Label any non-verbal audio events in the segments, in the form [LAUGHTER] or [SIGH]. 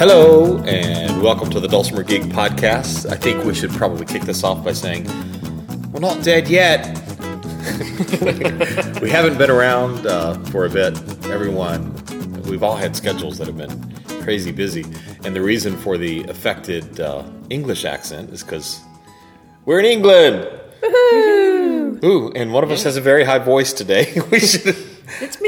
Hello, and welcome to the Dulcimer Geek Podcast. I think we should probably kick this off by saying we're not dead yet. [LAUGHS] we haven't been around uh, for a bit. Everyone, we've all had schedules that have been crazy busy, and the reason for the affected uh, English accent is because we're in England. Ooh, and one of us has a very high voice today. [LAUGHS] we should. It's.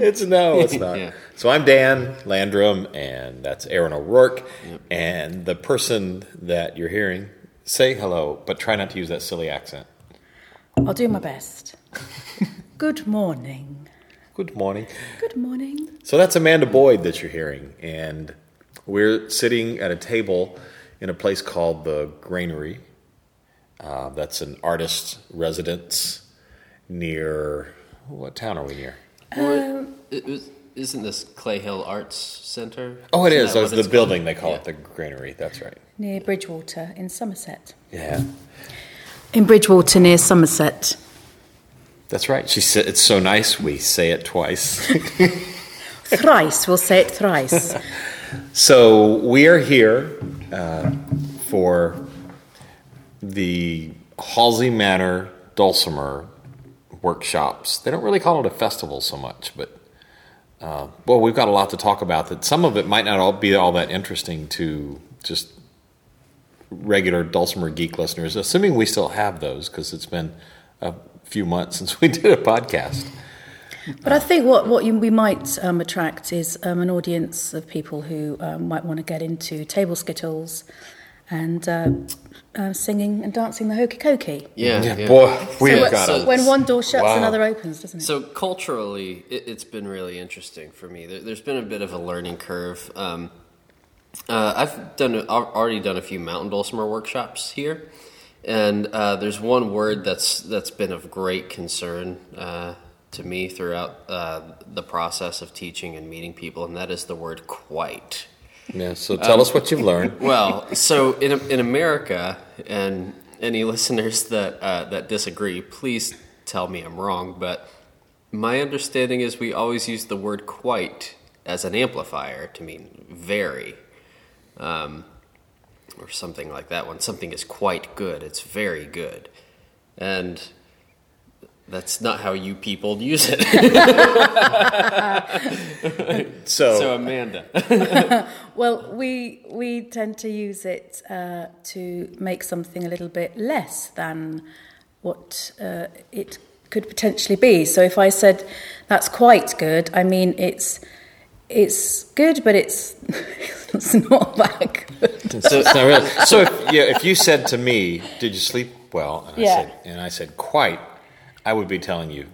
[LAUGHS] It's no, it's not. Yeah. So I'm Dan Landrum, and that's Aaron O'Rourke. And the person that you're hearing, say hello, but try not to use that silly accent. I'll do my best. [LAUGHS] Good morning. Good morning. Good morning. So that's Amanda Boyd that you're hearing, and we're sitting at a table in a place called the Granary. Uh, that's an artist's residence near what town are we near? Or- it was- isn't this Clay Hill Arts Center? Oh, it Isn't that Oh, it's the it's building called? they call Yeah. it the Granary. That's right. Near Bridgwater in Somerset. Yeah, In Bridgwater near Somerset. that's right. She said it's so nice. We say it twice. [LAUGHS] Thrice, we'll say it thrice. [LAUGHS] So we are here uh, for the Halsway Manor Dulcimer workshops. They don't really call it a festival so much, but uh, well, we've got a lot to talk about. That some of it might not all be all that interesting to just regular Dulcimer geek listeners, assuming we still have those because it's been a few months [LAUGHS] since we did a podcast. But I think what, what you, we might um, attract is um, an audience of people who um, might want to get into table skittles and uh, uh, singing and dancing the hokey cokey. Yeah, Yeah, yeah. boy, we've So got so- When one door shuts, Wow. another opens, doesn't it? So culturally, it, it's been really interesting for me. There, there's been a bit of a learning curve. Um, uh, I've done I've already done a few mountain dulcimer workshops here, and uh, there's one word that's that's been of great concern uh, to me throughout uh, the process of teaching and meeting people, and that is the word "quite." Yeah, so tell us what you've learned. [LAUGHS] Well, so in in America, and any [LAUGHS] listeners that uh, that disagree, please tell me I'm wrong. But my understanding is we always use the word "quite" as an amplifier to mean very, um, or something like that. When something is quite good, it's very good, and that's not how you people use it. [LAUGHS] So, so Amanda, [LAUGHS] Well, we we tend to use it uh, to make something a little bit less than what uh, it could potentially be. So if I said that's quite good, I mean it's it's good, but it's [LAUGHS] it's not that good. so, it's not really- so if, yeah, if you said to me, "Did you sleep well?" and I Yeah. said, and I said, "Quite," I would be telling you,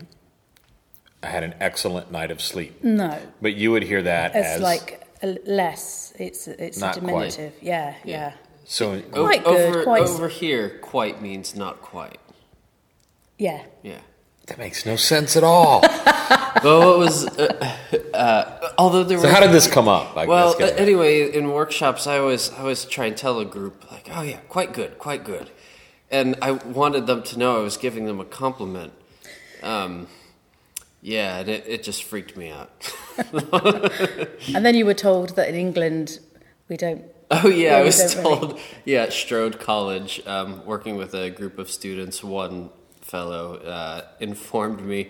I had an excellent night of sleep. No, But you would hear that it's as like a, less. It's it's Not a quite. diminutive. Yeah, yeah. so. O- Quite good, over quite- over here, quite means not quite. Yeah. Yeah. That makes no sense at all. [LAUGHS] Well, it was. Uh, uh, although there so were. how did this come up? Like, well, let's uh, anyway, in workshops, I always I always try and tell a group like, "Oh yeah, quite good, quite good," and I wanted them to know I was giving them a compliment. Um, yeah, it, it just freaked me out. [LAUGHS] And then you were told that in England we don't. [LAUGHS] Oh yeah, Yeah, I was don't really- told. Yeah, at Strode College, um, working with a group of students, one fellow uh, informed me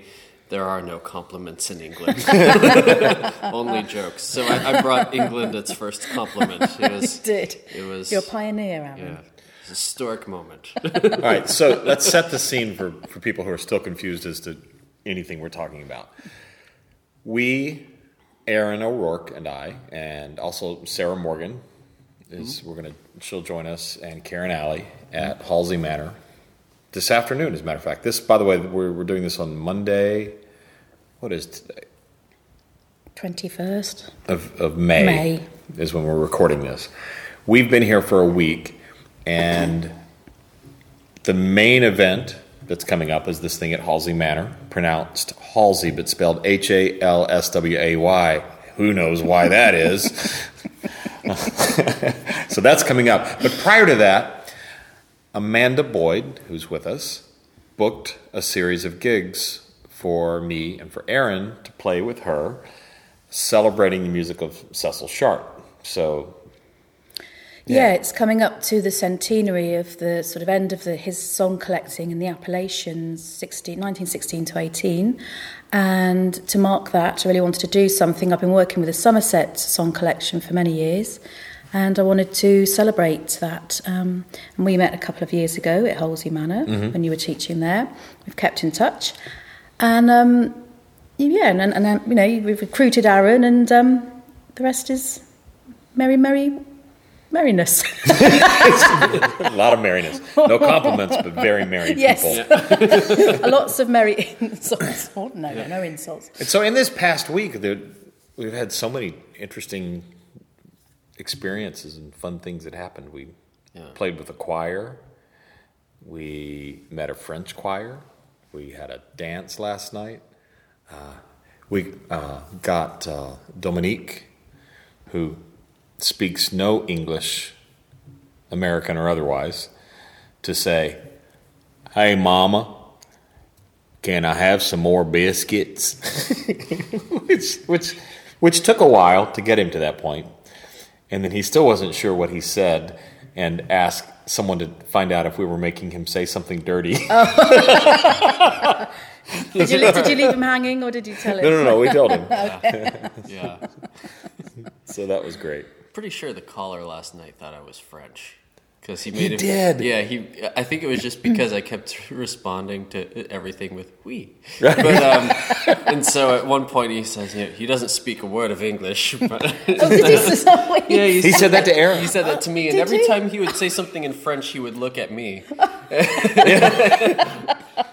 there are no compliments in England, [LAUGHS] only jokes. So I, I brought England its first compliment. It was, Did It was you're a pioneer, Aaron? yeah, historic moment. [LAUGHS] All right, so let's set the scene for, for people who are still confused as to anything we're talking about. We, Aaron O'Rourke and I, and also Sarah Morgan, is mm-hmm. we're gonna she'll join us, and Karen Alley at Halsway Manor this afternoon. As a matter of fact, this by the way, we're we're doing this on Monday. What is today? Twenty first. of, of May, May. is when we're recording this. We've been here for a week, and the main event that's coming up is this thing at Halsway Manor, pronounced Halsey, but spelled H A L S W A Y. Who knows why that is? [LAUGHS] so that's coming up. But prior to that, Amanda Boyd, who's with us, booked a series of gigs for me and for Aaron to play with her, celebrating the music of Cecil Sharp. So Yeah, it's coming up to the centenary of the sort of end of the, his song collecting in the Appalachians, 16, 1916 to 18. And to mark that, I really wanted to do something. I've been working with the Somerset song collection for many years, and I wanted to celebrate that. Um, and we met a couple of years ago at Halsway Manor when you were teaching there. We've kept in touch. And um, yeah, and, and, and you know, we've recruited Aaron, and um, the rest is merry, merry merriness. [LAUGHS] a lot of merriness. No compliments, but very merry people. Yes. people. [LAUGHS] Lots of merry insults. Oh, no, no, no insults. And so in this past week, there, we've had so many interesting experiences and fun things that happened. We Yeah. played with a choir. We met a French choir. We had a dance last night. Uh, we uh, got uh, Dominique, who speaks no English, American or otherwise, to say, "Hey, Mama, can I have some more biscuits?" [LAUGHS] which, which, which took a while to get him to that point. point, and then he still wasn't sure what he said, and asked someone to find out if we were making him say something dirty. [LAUGHS] Oh. [LAUGHS] Did you, did you leave him hanging or did you tell him? no, no, no, we told him. Yeah. So that was great. Pretty sure the caller last night thought I was French. Because he made it. did. Yeah, he. I think it was just because I kept [LAUGHS] responding to everything with "we," but um, and so at one point he says you know, he doesn't speak a word of English, [LAUGHS] but Oh, did he [LAUGHS] yeah, He said that to Aaron. He said that to me, and Did every he? time he would say something in French, he would look at me.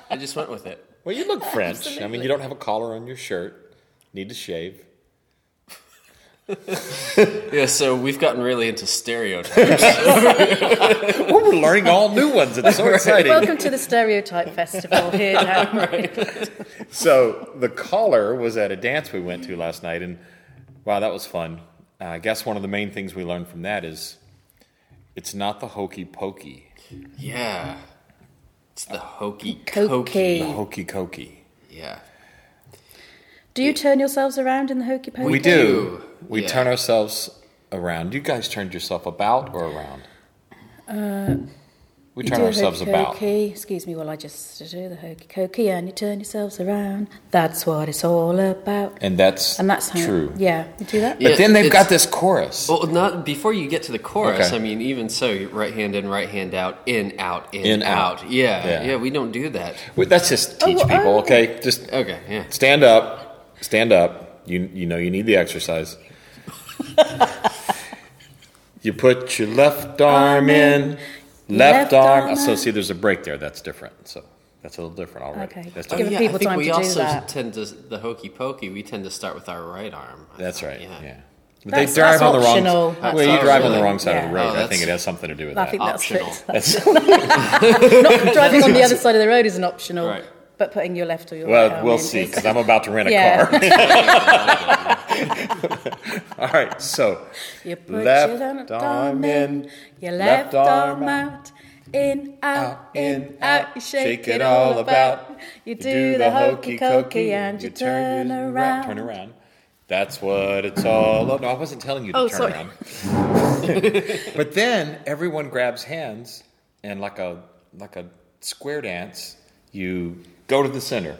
I just went with it. Well, you look French. I mean, you don't have a collar on your shirt. Need to shave. [LAUGHS] Yeah, so we've gotten really into stereotypes. [LAUGHS] Well, we're learning all new ones. It's so [LAUGHS] exciting. Welcome to the Stereotype Festival here down. So the caller was at a dance we went to last night, and wow, that was fun. Uh, I guess one of the main things we learned from that is it's not the hokey pokey, yeah, it's the hokey Cokey. cokey. the hokey cokey. Yeah, Do you turn yourselves around in the hokey pokey? We do. We Yeah. turn ourselves around. You guys turned yourself about or around? Uh, we turn ourselves about. Excuse me while I just do the hokey cokey and you turn yourselves around. That's what it's all about. And that's, And that's how, true. Yeah, you do that? But then they've got this chorus. Well, not before you get to the chorus. Okay. I mean, even so, right hand in, right hand out, in, out, in, In, out. out. Yeah, Yeah. yeah, We don't do that. That's just oh, teach Oh, people, oh. okay? Just Okay, yeah. stand up, stand up. You you know you need the exercise. You put your left arm in, left, Left arm. arm So see, there's a break there. That's different. So that's a little different already. Okay. That's, different. it people I think we also that. tend to the hokey pokey. We tend to start with our right arm. I that's thought, right. Yeah. But That's- they drive that's on the wrong. optional. Well, you drive on the wrong side of the road. Oh, I think it has something to do with I that. think that's Optional. [LAUGHS] it. [LAUGHS] Not driving on the other [LAUGHS] side of the road is an optional, Right. but putting your left or your right well, arm we'll see because I'm about to rent a Yeah. car. [LAUGHS] All right. So You put left your left arm in, your left left, arm out, in, out, in, out. You shake, it all about. You do the hokey cokey and you turn around. Turn around. That's what it's all about. No, I wasn't telling you to Oh, turn sorry. around. [LAUGHS] [LAUGHS] but then everyone grabs hands and like a like a square dance, you go to the center.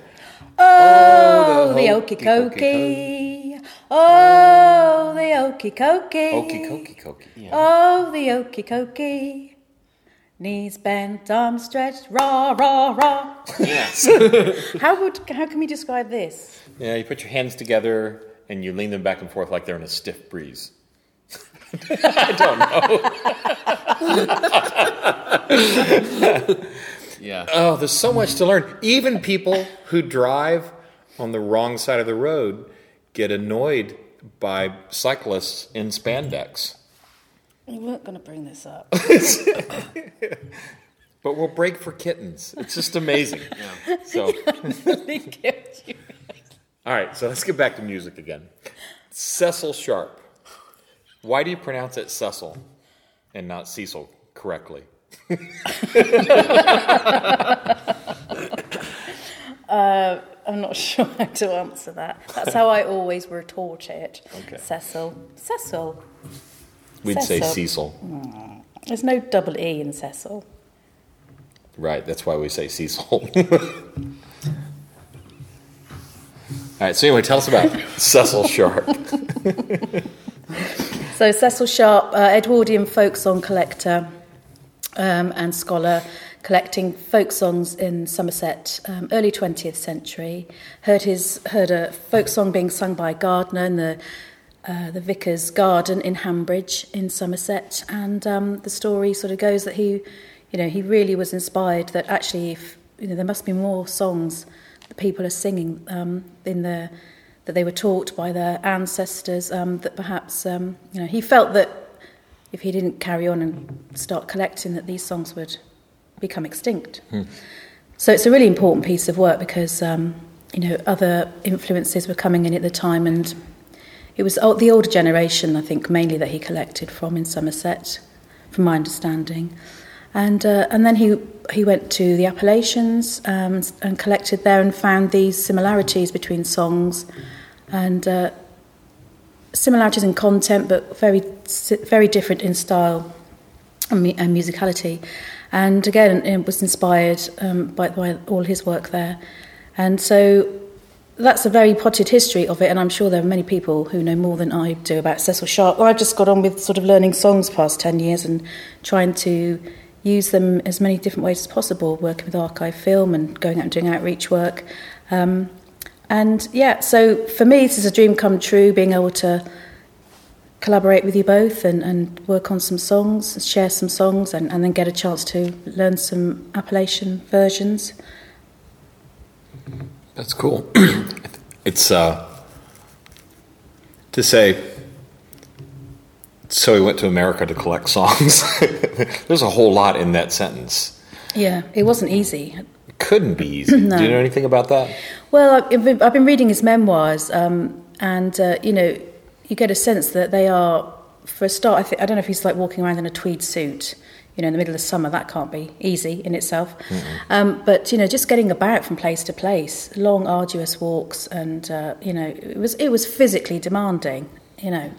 Oh, the oh, hokey okey cokey cokey. Oh, the okey cokey. Okey cokey cokey. Oh, the okey cokey. Knees bent, arms stretched, rah, rah, rah. Yes. [LAUGHS] How would how can we describe this? Yeah, you put your hands together and you lean them back and forth like they're in a stiff breeze. [LAUGHS] [LAUGHS] yeah. Oh, there's so much to learn. Even people who drive on the wrong side of the road get annoyed by cyclists in spandex. We weren't going to bring this up. [LAUGHS] But we'll break for kittens. It's just amazing. So, [LAUGHS] [LAUGHS] all right, so let's get back to music again. Cecil Sharp. Why do you pronounce it Cecil and not Cecil correctly? [LAUGHS] I'm not [LAUGHS] sure how to answer that. That's how I always retort it. Okay. Cecil. Cecil. We'd say Cecil. Cecil. There's no double E in Cecil. Right, that's why we say Cecil. [LAUGHS] All right, so anyway, tell us about Cecil Sharp. So Cecil Sharp, uh, Edwardian folk song collector um, and scholar, collecting folk songs in Somerset, um, early 20th century. Heard his heard a folk song being sung by Gardner in the uh, the Vicar's Garden in Hambridge in Somerset, and um, the story sort of goes that he, you know, he really was inspired that actually, if, you know, there must be more songs that people are singing um, in the that they were taught by their ancestors. Um, that perhaps, um, you know, he felt that if he didn't carry on and start collecting, that these songs would become extinct. So it's a really important piece of work because um, you know other influences were coming in at the time, and it was the older generation, I think, mainly that he collected from in Somerset, from my understanding. And uh, and then he he went to the Appalachians um, and collected there and found these similarities between songs, and uh, similarities in content, but very very different in style and, and musicality. And again, it was inspired um, by, by all his work there. And so that's a very potted history of it, and I'm sure there are many people who know more than I do about Cecil Sharp. Well, I've just got on with sort of learning songs past 10 years and trying to use them as many different ways as possible, working with archive film and going out and doing outreach work. Um, and yeah, so for me, this is a dream come true, being able to collaborate with you both and, and work on some songs, share some songs, and, and then get a chance to learn some Appalachian versions. That's cool. [CLEARS THROAT] it's uh, to say. So he went to America to collect [LAUGHS] songs. There's a whole lot in that sentence. Yeah, it wasn't easy. Couldn't be easy. No. [CLEARS THROAT] Do you know anything about that? Well, I've been, I've been reading his memoirs, um, and uh, you know, you get a sense that they are, for a start, I, think, I don't know if he's like walking around in a tweed suit, you know, in the middle of summer. That can't be easy in itself. Um, but you know, just getting about from place to place, long, arduous walks, and uh, you know, it was it was physically demanding. You know,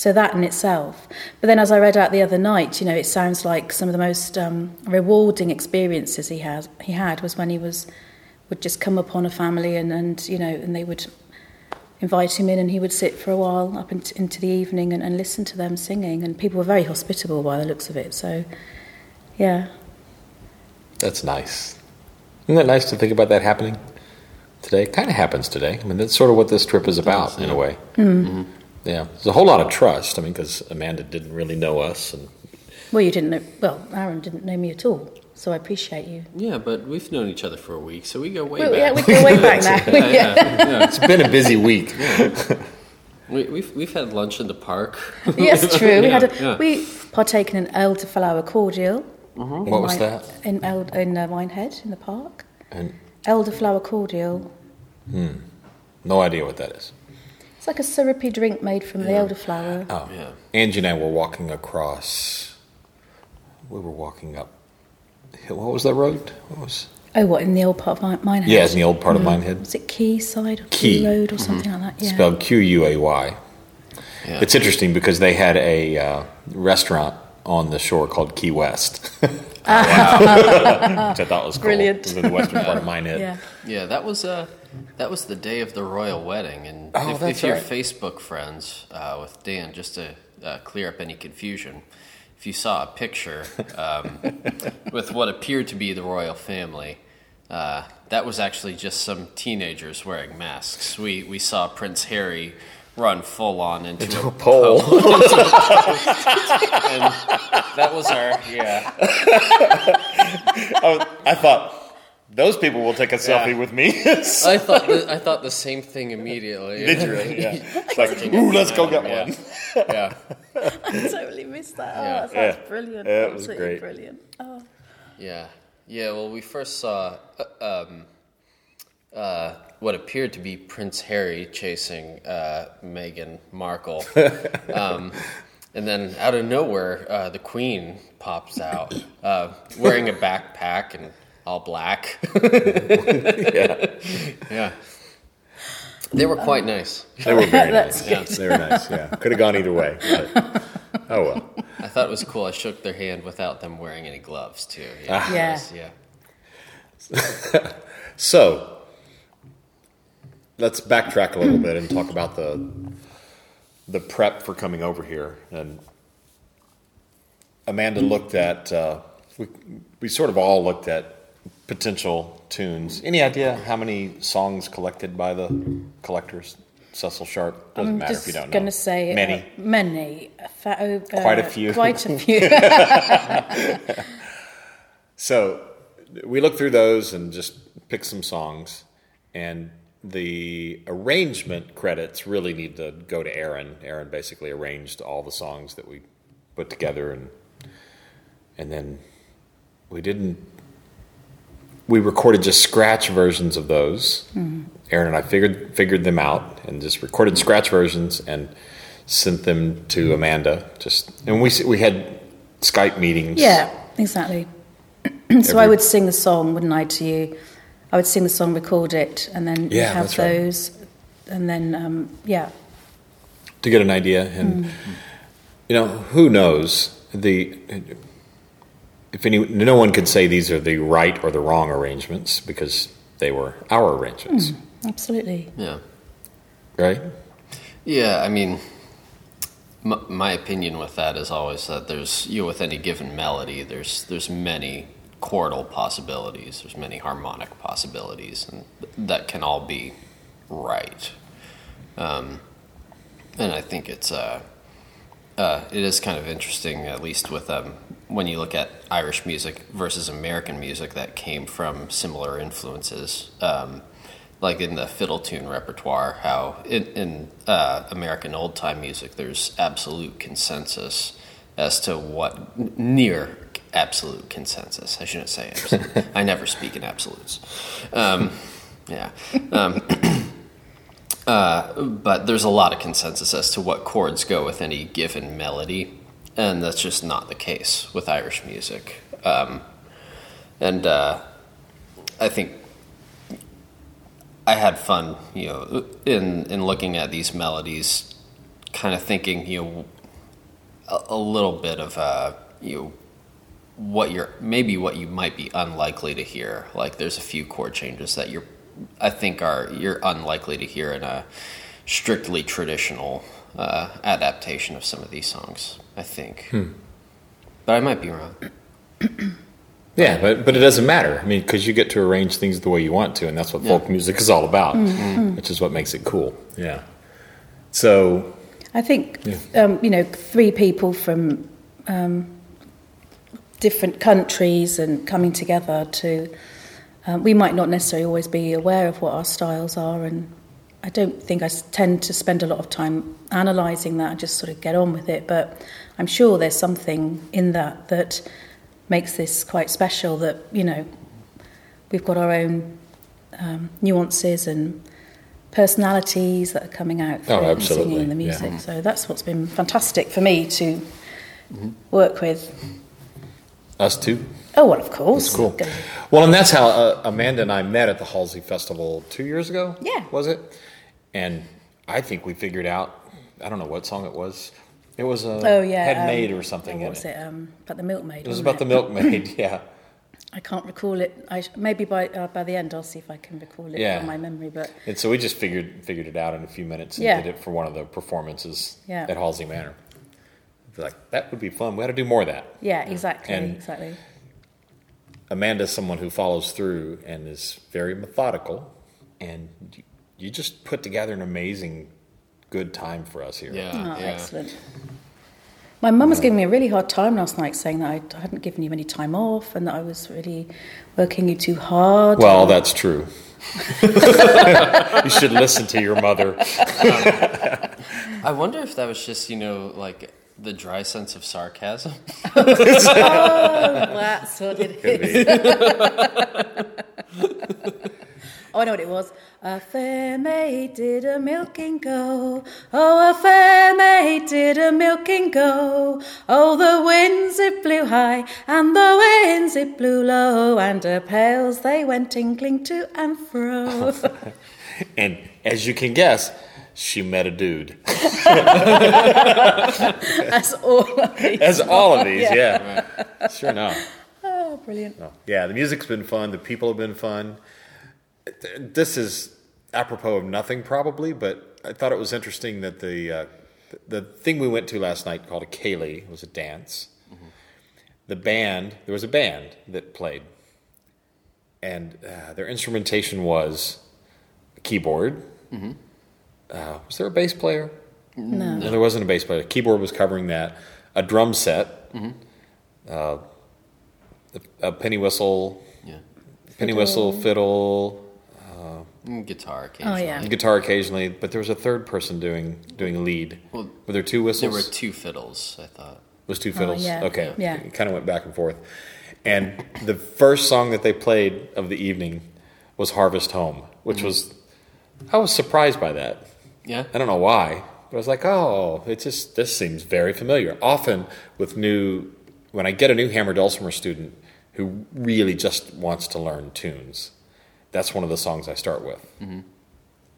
so that in itself. But then, as I read out the other night, you know, it sounds like some of the most um, rewarding experiences he has he had was when he was would just come upon a family and, and you know and they would invite him in and he would sit for a while up into, into the evening and, and listen to them singing and people were very hospitable by the looks of it so yeah That's nice. Isn't that nice to think about that happening today? It kind of happens today. I mean, that's sort of what this trip is about, in a way. Mm-hmm. Yeah, there's a whole lot of trust. I mean, because Amanda didn't really know us, and well you didn't know well Aaron didn't know me at all so I appreciate you Yeah, but we've known each other for a week, so we go way well, back. yeah we go way back now [LAUGHS] yeah, yeah, yeah. it's been a busy week. We, we've we've had lunch in the park. [LAUGHS] yes true we Yeah, had a, yeah. we partaken in elderflower cordial What was Wine- that? in, Eld, in uh, Minehead in the park And elderflower cordial Hmm. no idea what that is. It's like a syrupy drink made from the elderflower. Oh, Yeah. Angie and I were walking across. We were walking up. What was that road? What was? Oh, what in the old part of Mi- Minehead? Yeah, it's in the old part of Minehead. Was it Quayside or Quay. Quay Road or something like that? Yeah. Spelled Q U A Y. Yeah. It's interesting because they had a uh, restaurant on the shore called Key West. [LAUGHS] [LAUGHS] [LAUGHS] Which I thought was cool. Brilliant. It was in the western part of Minehead. yeah. Yeah, that was uh, that was the day of the royal wedding, and Oh, if, if you're right. Facebook friends uh, with Dan, just to uh, clear up any confusion, if you saw a picture um, [LAUGHS] with what appeared to be the royal family, uh, that was actually just some teenagers wearing masks. We we saw Prince Harry run full on into, a pole. [LAUGHS] and that was our yeah. [LAUGHS] Oh, I thought those people will take a selfie Yeah. with me. [LAUGHS] I thought the, I thought the same thing immediately. Did you? Yeah. [LAUGHS] It's like, ooh, let's go get Yeah. one. [LAUGHS] Yeah. I totally missed that. Oh, Yeah. that sounds Yeah. brilliant. Yeah, it was Absolutely great. brilliant. Oh. Yeah, yeah. Well, we first saw uh, um, uh, what appeared to be Prince Harry chasing uh, Meghan Markle, um, and then out of nowhere, uh, the Queen pops out uh, wearing a backpack and all black. [LAUGHS] yeah. yeah, they were quite nice. They were very [LAUGHS] That's nice. They were nice, yeah. Could have gone either way. But Oh well. I thought it was cool. I shook their hand without them wearing any gloves too. Yeah, it Yeah. was- yeah. [LAUGHS] So let's backtrack a little bit and talk about the the prep for coming over here. And Amanda looked at uh, we we sort of all looked at potential tunes. Any idea how many songs collected by the collectors? Cecil Sharp doesn't I'm matter if you don't know. going to say uh, many. many, fa- oh, uh, Quite a few. quite a [LAUGHS] few. [LAUGHS] So we looked through those and just picked some songs, and the arrangement credits really need to go to Aaron. Aaron basically arranged all the songs that we put together, and and then we didn't. We recorded just scratch versions of those. Aaron and I figured figured them out and just recorded scratch versions and sent them to Amanda. Just and we we had Skype meetings. yeah, exactly. [CLEARS THROAT] so I would sing the song, wouldn't I, to you? I would sing the song, record it, and then Yeah, have that's right. those. And then, um, yeah, to get an idea and Mm-hmm. you know who knows the if any no one could say these are the right or the wrong arrangements because they were our arrangements absolutely. Yeah. right Yeah, I mean, m- my opinion with that is always that there's you know, with any given melody, there's there's many chordal possibilities, there's many harmonic possibilities, and th- that can all be right. Um, and I think it's uh, uh, it is kind of interesting, at least with um, when you look at Irish music versus American music that came from similar influences. Um, like in the fiddle tune repertoire, how in, in uh, American old time music, there's absolute consensus as to what n- near absolute consensus. I shouldn't say absolute. [LAUGHS] I never speak in absolutes. Um, yeah. Um, [CLEARS THROAT] uh, but there's a lot of consensus as to what chords go with any given melody, and that's just not the case with Irish music. Um, and uh, I think I had fun, you know, in in looking at these melodies, kind of thinking, you know, a, a little bit of uh, you know, what you're maybe what you might be unlikely to hear. Like there's a few chord changes that you're, I think, are you're unlikely to hear in a strictly traditional uh, adaptation of some of these songs. I think, but I might be wrong. [CLEARS THROAT] yeah but but it doesn't matter. I mean because you get to arrange things the way you want to and that's what folk music is all about which is what makes it cool. Yeah. So I think, um, you know, three people from um, different countries and coming together to, um, we might not necessarily always be aware of what our styles are. And I don't think I tend to spend a lot of time analysing that and just sort of get on with it. But I'm sure there's something in that that makes this quite special that, you know, we've got our own um, nuances and personalities that are coming out through Oh, singing in the yeah. music. So that's what's been fantastic for me to work with. us too Oh, well, of course. That's cool. Well, and that's how uh, Amanda and I met at the Halsway Festival two years ago. Yeah. Was it? And I think we figured out, I don't know what song it was. It was a Oh, yeah. Head um, Maid or something. What was it. it? Um, about the milkmaid. It was about the milkmaid, [LAUGHS] yeah. I can't recall it. I sh- maybe by uh, by the end I'll see if I can recall it Yeah. from my memory. But And so we just figured figured it out in a few minutes and Yeah. did it for one of the performances Yeah. at Halsway Manor. Like, that would be fun. We ought to do more of that. yeah, exactly, And- exactly. Amanda's someone who follows through and is very methodical, and you just put together an amazing, good time for us here. Yeah, Oh, yeah. excellent. My mum was giving me a really hard time last night, saying that I hadn't given you any time off and that I was really working you too hard. Well, that's true. [LAUGHS] you should listen to your mother. Um, I wonder if that was just you know like the dry sense of sarcasm. [LAUGHS] Oh, that's what it is. [LAUGHS] oh, I know what it was. A fair maid did a milking go. Oh, a fair maid did a milking go. Oh, the winds it blew high and the winds it blew low, and her pails they went tinkling to and fro. [LAUGHS] And as you can guess, she met a dude. That's all. of these. As all of these, [LAUGHS] yeah. Sure enough. Oh, brilliant. No. Yeah, the music's been fun. The people have been fun. This is apropos of nothing, probably, but I thought it was interesting that the uh, the thing we went to last night called a ceilidh was a dance. The band, there was a band that played, and uh, their instrumentation was a keyboard. Uh, was there a bass player? No. No, there wasn't a bass player. The keyboard was covering that. A drum set. Uh, a, a penny whistle. Yeah. Penny whistle, fiddle, Mm, Guitar Oh, occasionally. yeah. guitar occasionally, but there was a third person doing doing a lead. Well, were there two whistles? There were two fiddles, I thought. it was two fiddles. yeah. Okay, Yeah. It kind of went back and forth. And the first song that they played of the evening was "Harvest Home," which was I was surprised by that. Yeah. I don't know why, but I was like, oh, it just this seems very familiar. Often with new, when I get a new hammer dulcimer student who really just wants to learn tunes, that's one of the songs I start with.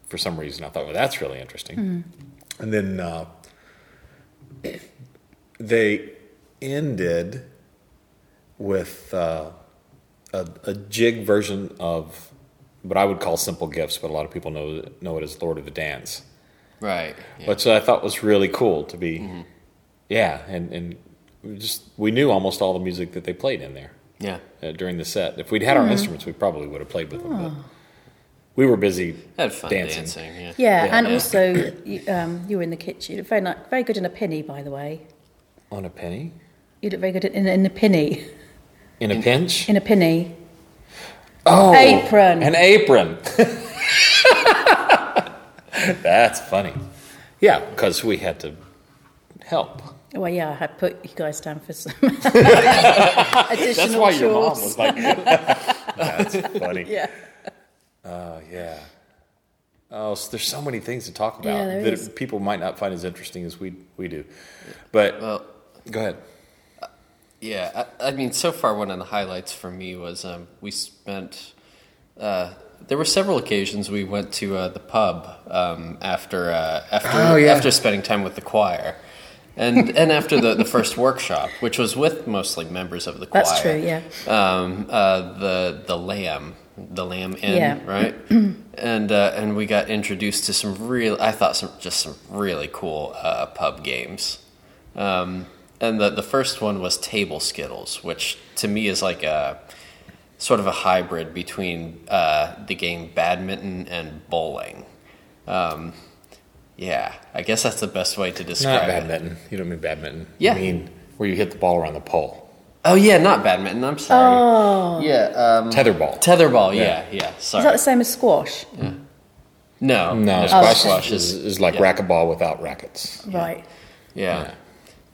For some reason, I thought, well, that's really interesting. And then uh, they ended with uh, a, a jig version of what I would call Simple Gifts, but a lot of people know know it as Lord of the Dance Right. Yeah. which I thought was really cool to be. Yeah, and and we just we knew almost all the music that they played in there yeah. uh, during the set. If we'd had our instruments, we probably would have played with them. But we were busy Had fun dancing. dancing. yeah. Yeah, Yeah. and Yeah. also you, um, you were in the kitchen. Very ni- very good in a penny, by the way. on a penny You look very good in, in a penny. in a pinch. In a penny. Oh, Apron. an apron. [LAUGHS] That's funny. Yeah, because we had to help. Well, yeah, I had put you guys down for some [LAUGHS] additional That's why your mom was like, [LAUGHS] "That's funny." Yeah. Oh yeah. Oh, so there's so many things to talk about Yeah, that is. people might not find as interesting as we we do. But Well, go ahead. Yeah, I, I mean, so far one of the highlights for me was um, we spent. Uh, there were several occasions we went to uh, the pub um, after uh, after Oh, yeah. after spending time with the choir, and and after the, the first workshop, which was with mostly members of the choir. That's true, yeah. Um, uh, the the lamb, the lamb inn, Yeah. right? [CLEARS THROAT] and uh, and we got introduced to some real. I thought some just some really cool uh, pub games. Um, and the the first one was table skittles, which to me is like a sort of a hybrid between uh, the game badminton and bowling. Um, yeah, I guess that's the best way to describe Not it. badminton. You don't mean badminton. Yeah. You mean where you hit the ball around the pole. Oh yeah, not badminton. I'm sorry. Oh, yeah, um, Tetherball. tetherball. Yeah, yeah. Is sorry. Is that the same as squash? no, no, squash, squash, is, is like yeah. racquetball without rackets. Right. Yeah.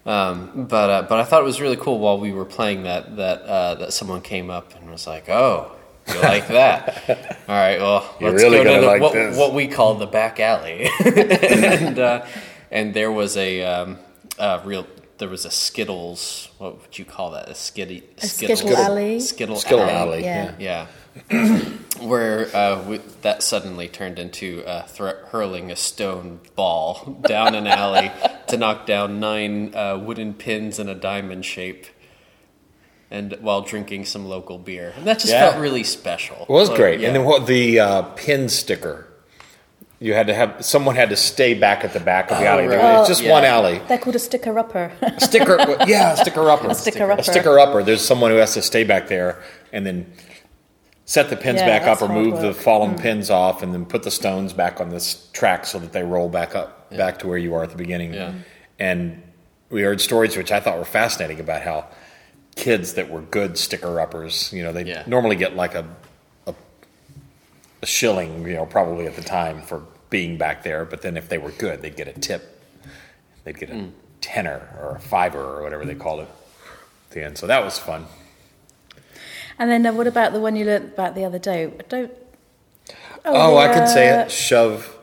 Um, but uh, but I thought it was really cool while we were playing that that uh, that someone came up and was like, "Oh, you like that? [LAUGHS] All right, well, You're let's really go to the, like what, this." what we call the back alley." [LAUGHS] and uh, and there was a um, uh, real there was a Skittles. What would you call that? A skitty A Skittle alley? Skittle, Skittle alley. alley. yeah. Yeah. Yeah. [CLEARS THROAT] Where uh, we, that suddenly turned into uh, thro- hurling a stone ball [LAUGHS] down an alley to knock down nine uh, wooden pins in a diamond shape, and while drinking some local beer, and that just Yeah. felt really special. It was Like, great. yeah. And then what the uh, pin sticker. You had to have someone had to stay back at the back of the alley. There- right. It's just Yeah. one alley. They're called a sticker upper. sticker [LAUGHS] yeah sticker upper A sticker upper. a sticker upper there's someone who has to stay back there and then set the pins Yeah, back up or hard move the work. Mm. fallen pins off and then put the stones back on this track so that they roll back up back to where you are at the beginning Yeah. and we heard stories which i thought were fascinating about how kids that were good sticker uppers you know they Yeah. normally get like a, a a shilling you know probably at the time for being back there but then if they were good they'd get a tip they'd get a Mm. tenner or a fiver or whatever they called it at the end. So that was fun. and then uh, what about the one you learned about the other day? Don't. Oh, I can say it. Shove.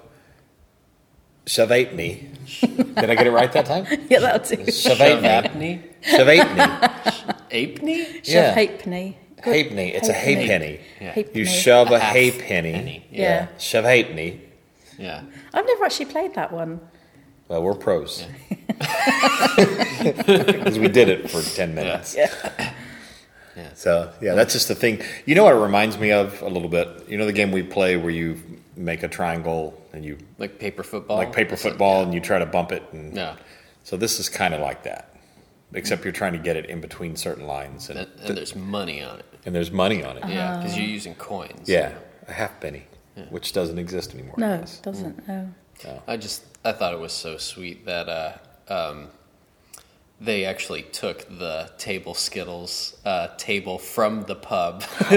Shove ate me. Did I get it right that time? [LAUGHS] Yeah, that'll do. Shove ate me. Apney? Shove ate me. Apney? Yeah. Shove halfpenny. It's a Halfpenny. halfpenny. Yeah. You shove a half halfpenny. penny. Yeah. Shove halfpenny. Yeah. I've never actually played that one. Well, we're pros. Because [LAUGHS] we did it for 10 minutes. Yeah. So, yeah, that's just the thing. You know what it reminds me of a little bit? You know the game we play where you make a triangle and you, Like paper football. like paper That's it, football, and you try to bump it. And, Yeah. So this is kind of like that, except you're trying to get it in between certain lines, and, And, and there's money on it. and there's money on it. Yeah, because you're using coins. Yeah, a half penny, which doesn't exist anymore. I No, it doesn't. No. I just I thought it was so sweet that uh, um, they actually took the table Skittles uh, table from the pub [LAUGHS] [LAUGHS]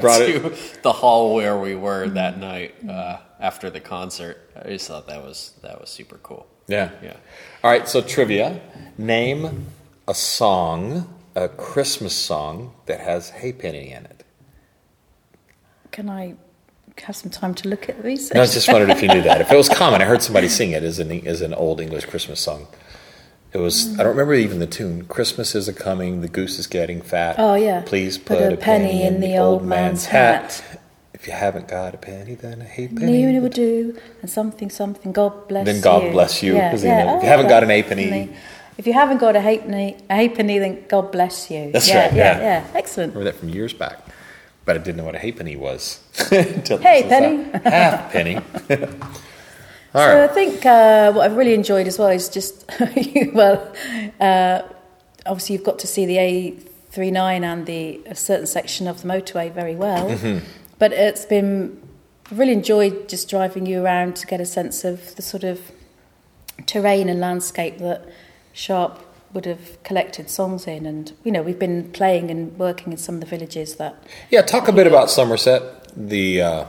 Brought to the hall where we were that night uh, after the concert. I just thought that was that was super cool. Yeah. Yeah. All right, so trivia. Name a song, a Christmas song that has Hey Penny in it. Can I have some time to look at these? No, I was just wondered if you knew that. If it was [LAUGHS] common, I heard somebody sing it as an, as an old English Christmas song. It was, I don't remember even the tune. Christmas is a coming, the goose is getting fat. Oh, yeah. Please put, a, penny, in the old man's hat. If you haven't got a penny, then a hey penny. Penny would do, and something, something. God bless Then you. God bless you, Yeah, 'cause, you yeah. know, if you Oh, haven't got an halfpenny- penny. If you haven't got a halfpenny, a halfpenny, then God bless you. That's yeah, right, Yeah, yeah. yeah. Excellent. remember that from years back. But I didn't know what a halfpenny was. [LAUGHS] until Hey, penny. a Half penny. [LAUGHS] [LAUGHS] All So right. I think uh, what I've really enjoyed as well is just [LAUGHS] well, uh, obviously you've got to see the A39 and the a certain section of the motorway very well, Mm-hmm. but it's been really enjoyed just driving you around to get a sense of the sort of terrain and landscape that Sharp would have collected songs in, and you know we've been playing and working in some of the villages that Yeah, talk a bit about Somerset. The uh,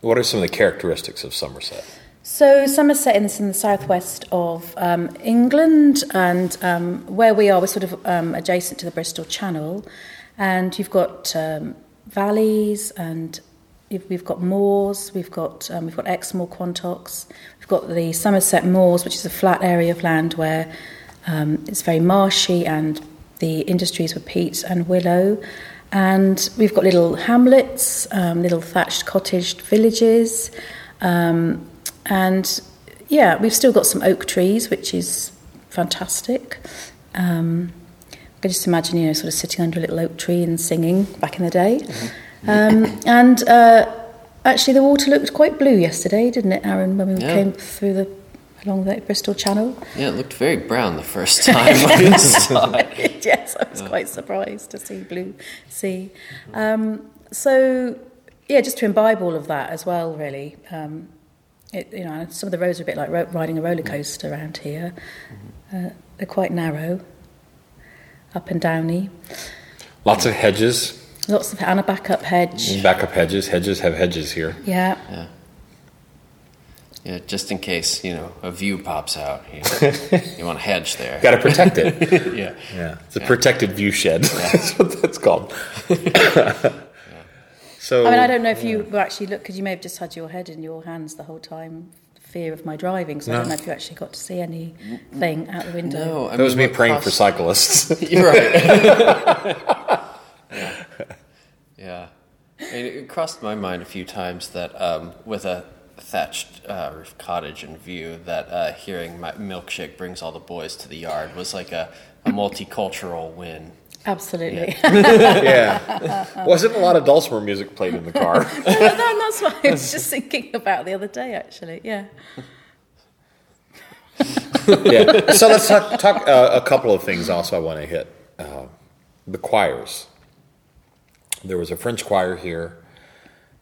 what are some of the characteristics of Somerset? So Somerset is in the southwest of um, England, and um, where we are, we're sort of um, adjacent to the Bristol Channel, and you've got um, valleys, and we've got moors, we've got um, we've got Exmoor, Quantocks, we've got the Somerset Moors, which is a flat area of land where um, it's very marshy, and the industries were peat and willow. And we've got little hamlets, little thatched cottage villages, um, and yeah, we've still got some oak trees, which is fantastic. Um, I can just imagine, you know, sort of sitting under a little oak tree and singing back in the day. Um, and uh, actually, the water looked quite blue yesterday, didn't it, Aaron, when we Yeah. came through the along the Bristol Channel? Yeah, it looked very brown the first time I saw [LAUGHS] it. yes, I was [LAUGHS] quite surprised to see blue sea. Um, so, yeah, just to imbibe all of that as well, really. Um, it, you know, some of the roads are a bit like ro- riding a roller coaster around here. Uh, they're quite narrow, up and downy. Lots of hedges, Lots of and a backup hedge. backup hedges. Hedges have hedges here. Yeah, Yeah. Yeah, just in case, you know, a view pops out. You, you want to hedge there. [LAUGHS] Got to protect it. [LAUGHS] yeah. Yeah, it's a protected view shed. [LAUGHS] that's what that's called. So I mean, I don't know if you were actually look because you may have just had your head in your hands the whole time, fear of my driving. So I don't know if you actually got to see anything out the window. No, I that was me what praying for cyclists. [LAUGHS] You're right. [LAUGHS] yeah. yeah. I mean, it crossed my mind a few times that um, with a thatched uh, roof cottage in view, that uh, hearing my milkshake brings all the boys to the yard was like a, a multicultural win. Absolutely. yeah, [LAUGHS] wasn't a lot of dulcimer music played in the car. [LAUGHS] no, that's what I was just thinking about the other day, actually. Yeah. [LAUGHS] yeah. So let's talk, talk uh, a couple of things. Also, I want to hit uh, the choirs. There was a French choir here.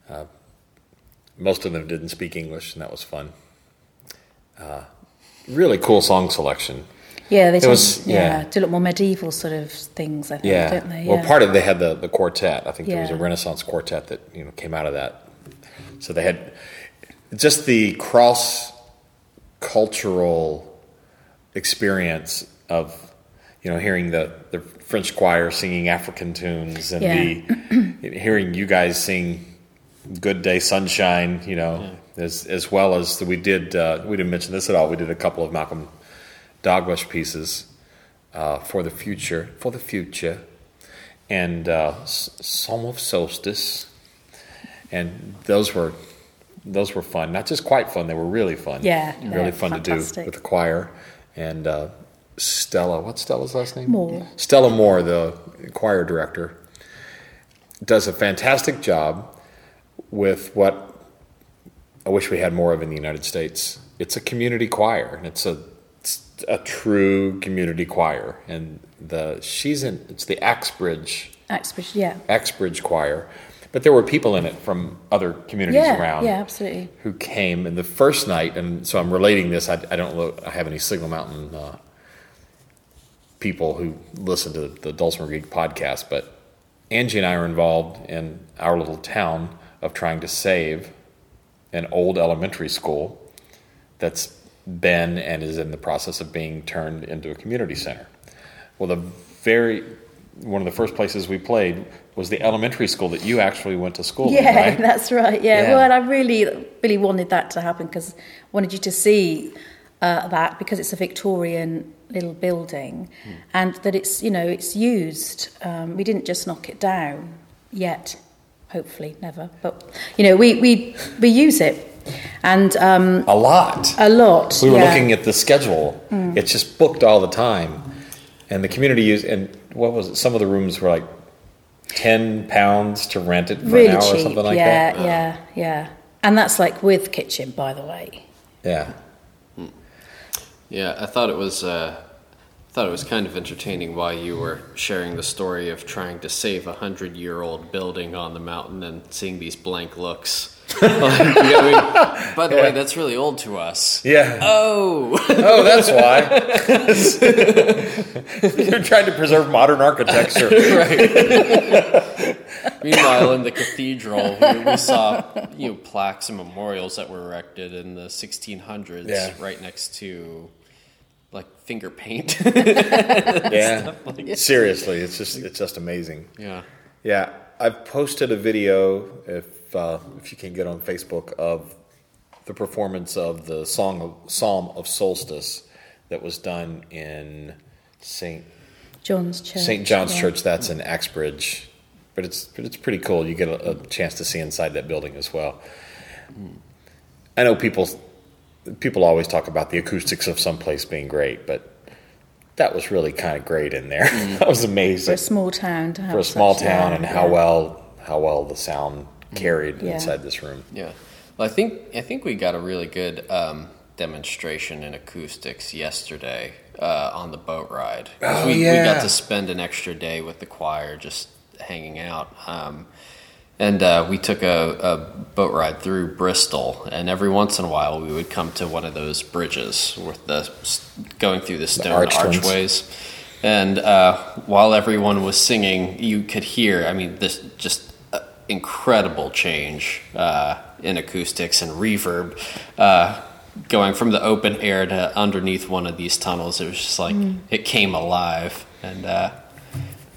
Uh, most of them didn't speak English, and that was fun. Uh, really cool song selection. Yeah, they tend, was- yeah, yeah. do look more medieval sort of things, I think, Yeah. don't they? Well, part of they had the, the quartet. I think there was a Renaissance quartet that you know came out of that. So they had just the cross cultural experience of you know hearing the, the French choir singing African tunes and the [CLEARS THROAT] hearing you guys sing "Good Day Sunshine." You know, as as well as we did. Uh, we didn't mention this at all. We did a couple of Malcolm Dalglish pieces uh, for the future, for the future, and uh, Song of Solstice, and those were those were fun. Not just quite fun; they were really fun. Yeah, really fun to do with the choir. And uh, Stella, what's Stella's last name? Moore. Stella Moore, the choir director, does a fantastic job with what I wish we had more of in the United States. It's a community choir, and it's a a true community choir. And the she's in it's the Axbridge Axbridge, yeah. Axbridge Choir, but there were people in it from other communities Yeah, around yeah, absolutely. who came. And the first night, and so I'm relating this. I, I don't know. I have any Signal Mountain uh, people who listen to the Dulcimer Geek podcast, but Angie and I are involved in our little town of trying to save an old elementary school that's been and is in the process of being turned into a community center. Well, the very one of the first places we played was the elementary school that you actually went to school Yeah, in, right? [LAUGHS] that's right. Yeah. Yeah. Well, and I really, really wanted that to happen because I wanted you to see uh, that because it's a Victorian little building Hmm. and that it's, you know, it's used. Um, we didn't just knock it down yet, hopefully never. But, you know, we, we, we use it. And um, A lot. a lot. We were yeah. Mm. looking at the schedule. It's just booked all the time. And the community use and what was it? Some of the rooms were like ten pounds to rent it for really an hour cheap. or something like yeah, that. yeah, yeah. And that's like with kitchen, by the way. Yeah. Yeah, I thought it was. Uh, thought it was kind of entertaining while you were sharing the story of trying to save a hundred-year-old building on the mountain and seeing these blank looks. Like, [LAUGHS] yeah, by the way, that's really old to us. Yeah. Oh, [LAUGHS] Oh, that's why. [LAUGHS] You're trying to preserve modern architecture. Right. Meanwhile, in the cathedral, we, we saw you know plaques and memorials that were erected in the 1600s, Yeah. right next to like finger paint. yeah. Seriously, it's just it's just amazing. yeah. Yeah, I've posted a video if uh, if you can get on Facebook of the performance of the song of, Psalm of Solstice that was done in Saint John's Church. St. John's yeah. Church. That's in Axbridge, but it's but it's pretty cool. You get a, a chance to see inside that building as well. I know people people always talk about the acoustics of some place being great, but that was really kind of great in there. [LAUGHS] that was amazing For a small town to have for a small town and how yeah. well how well the sound carried Yeah. inside this room. Yeah. Well, I think I think we got a really good um, demonstration in acoustics yesterday uh, on the boat ride. Oh, we, we got to spend an extra day with the choir just hanging out. Um, and uh, we took a, a boat ride through Bristol, and every once in a while we would come to one of those bridges with the going through the stone arched ones. archways. And uh, while everyone was singing, you could hear, I mean, this just incredible change uh, in acoustics and reverb. Uh, going from the open air to underneath one of these tunnels, it was just like it came alive. And uh,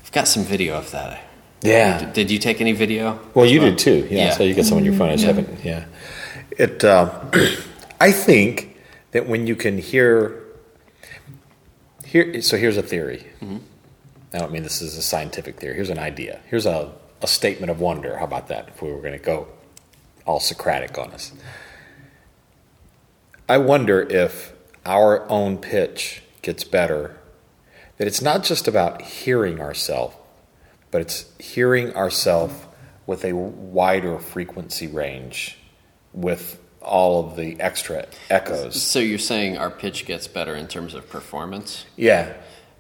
I've got some video of that. Yeah. Did you take any video? Well, you did too. Yeah. Yeah. So you got some on your phone. I just Yeah. haven't. Yeah. It. Uh, [CLEARS THROAT] I think that when you can hear. Here. So here's a theory. I don't mean this is a scientific theory. Here's an idea. Here's a, a statement of wonder. How about that? If we were going to go all Socratic on us. I wonder if our own pitch gets better. That it's not just about hearing ourselves, but it's hearing ourselves with a wider frequency range with all of the extra echoes. So you're saying our pitch gets better in terms of performance? Yeah.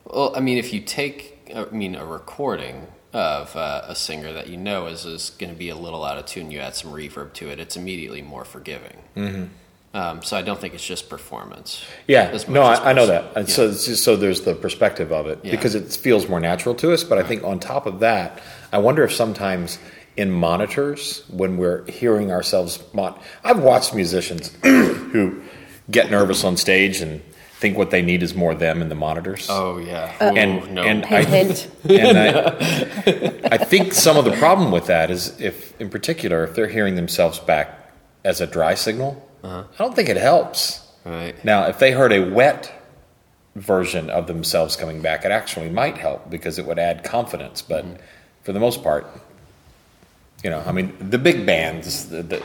Well, I mean, if you take, I mean, a recording of uh, a singer that you know is, is going to be a little out of tune, you add some reverb to it, it's immediately more forgiving. Mm-hmm. Um, so I don't think it's just performance. Yeah, no, I, I know that. And yeah. so, just- so there's the perspective of it Yeah. because it feels more natural to us. But I think on top of that, I wonder if sometimes in monitors when we're hearing ourselves, mon- I've watched musicians [CLEARS THROAT] who get nervous on stage and think what they need is more them and the monitors. Oh yeah. and Oh, no. and I, and I, [LAUGHS] I think some of the problem with that is if, in particular, if they're hearing themselves back as a dry signal, Uh-huh. I don't think it helps. right. Now, if they heard a wet version of themselves coming back, it actually might help because it would add confidence. But Mm-hmm. for the most part, you know, I mean, the big bands, the, the,